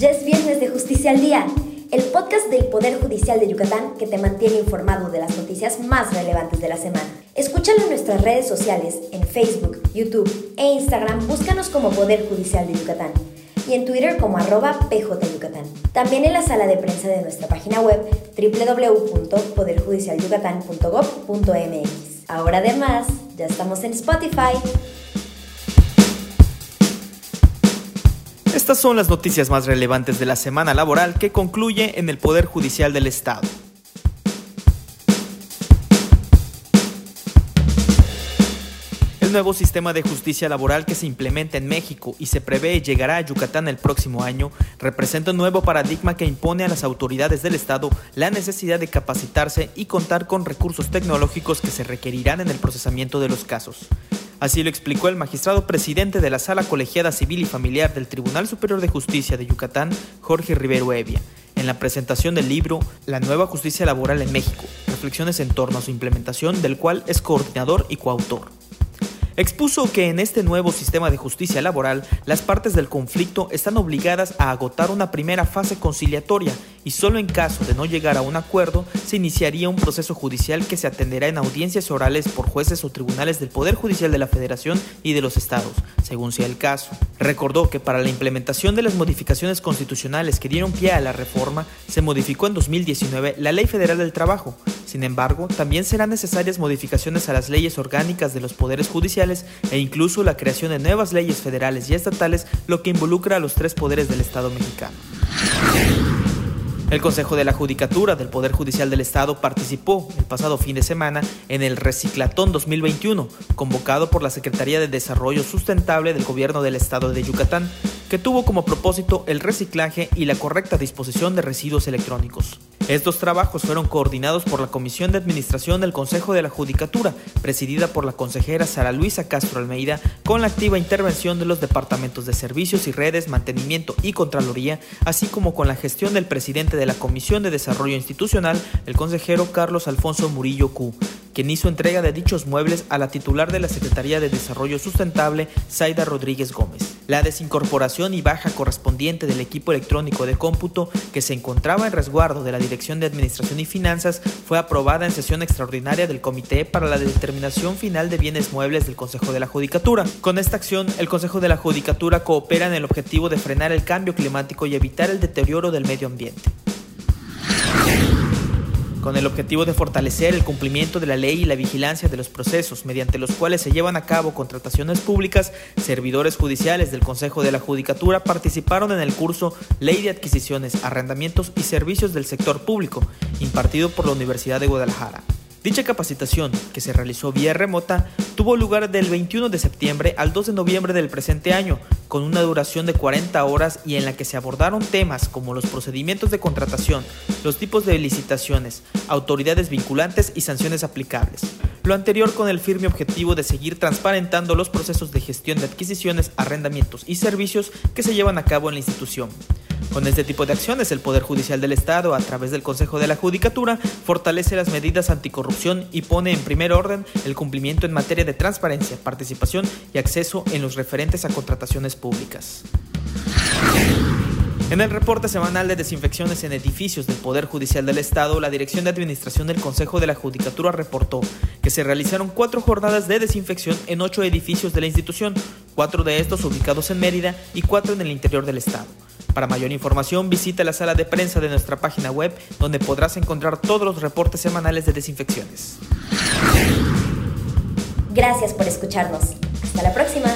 Ya es viernes de Justicia al Día, el podcast del Poder Judicial de Yucatán que te mantiene informado de las noticias más relevantes de la semana. Escúchalo en nuestras redes sociales, en Facebook, YouTube e Instagram, búscanos como Poder Judicial de Yucatán y en Twitter como arroba pjyucatán. También en la sala de prensa de nuestra página web www.poderjudicialyucatán.gov.mx. Ahora además, ya estamos en Spotify. Estas son las noticias más relevantes de la semana laboral que concluye en el Poder Judicial del Estado. El nuevo sistema de justicia laboral que se implementa en México y se prevé llegará a Yucatán el próximo año representa un nuevo paradigma que impone a las autoridades del Estado la necesidad de capacitarse y contar con recursos tecnológicos que se requerirán en el procesamiento de los casos. Así lo explicó el magistrado presidente de la Sala Colegiada Civil y Familiar del Tribunal Superior de Justicia de Yucatán, Jorge Rivero Evia, en la presentación del libro La nueva justicia laboral en México, reflexiones en torno a su implementación, del cual es coordinador y coautor. Expuso que en este nuevo sistema de justicia laboral, las partes del conflicto están obligadas a agotar una primera fase conciliatoria y solo en caso de no llegar a un acuerdo se iniciaría un proceso judicial que se atenderá en audiencias orales por jueces o tribunales del Poder Judicial de la Federación y de los estados, según sea el caso. Recordó que para la implementación de las modificaciones constitucionales que dieron pie a la reforma, se modificó en 2019 la Ley Federal del Trabajo. Sin embargo, también serán necesarias modificaciones a las leyes orgánicas de los poderes judiciales e incluso la creación de nuevas leyes federales y estatales, lo que involucra a los tres poderes del Estado mexicano. El Consejo de la Judicatura del Poder Judicial del Estado participó el pasado fin de semana en el Reciclatón 2021, convocado por la Secretaría de Desarrollo Sustentable del Gobierno del Estado de Yucatán, que tuvo como propósito el reciclaje y la correcta disposición de residuos electrónicos. Estos trabajos fueron coordinados por la Comisión de Administración del Consejo de la Judicatura, presidida por la consejera Sara Luisa Castro Almeida, con la activa intervención de los departamentos de servicios y redes, mantenimiento y contraloría, así como con la gestión del presidente de la Comisión de Desarrollo Institucional, el consejero Carlos Alfonso Murillo Q quien hizo entrega de dichos muebles a la titular de la Secretaría de Desarrollo Sustentable, Zaida Rodríguez Gómez. La desincorporación y baja correspondiente del equipo electrónico de cómputo que se encontraba en resguardo de la Dirección de Administración y Finanzas fue aprobada en sesión extraordinaria del Comité para la Determinación Final de Bienes Muebles del Consejo de la Judicatura. Con esta acción, el Consejo de la Judicatura coopera en el objetivo de frenar el cambio climático y evitar el deterioro del medio ambiente con el objetivo de fortalecer el cumplimiento de la ley y la vigilancia de los procesos mediante los cuales se llevan a cabo contrataciones públicas, servidores judiciales del Consejo de la Judicatura participaron en el curso Ley de Adquisiciones, Arrendamientos y Servicios del Sector Público, impartido por la Universidad de Guadalajara. Dicha capacitación, que se realizó vía remota, tuvo lugar del 21 de septiembre al 2 de noviembre del presente año, con una duración de 40 horas y en la que se abordaron temas como los procedimientos de contratación, los tipos de licitaciones, autoridades vinculantes y sanciones aplicables. Lo anterior con el firme objetivo de seguir transparentando los procesos de gestión de adquisiciones, arrendamientos y servicios que se llevan a cabo en la institución. Con este tipo de acciones, el Poder Judicial del Estado, a través del Consejo de la Judicatura, fortalece las medidas anticorrupción y pone en primer orden el cumplimiento en materia de transparencia, participación y acceso en los referentes a contrataciones públicas. En el reporte semanal de desinfecciones en edificios del Poder Judicial del Estado, la Dirección de Administración del Consejo de la Judicatura reportó que se realizaron cuatro jornadas de desinfección en ocho edificios de la institución, cuatro de estos ubicados en Mérida y cuatro en el interior del Estado. Para mayor información visita la sala de prensa de nuestra página web donde podrás encontrar todos los reportes semanales de desinfecciones. Gracias por escucharnos. Hasta la próxima.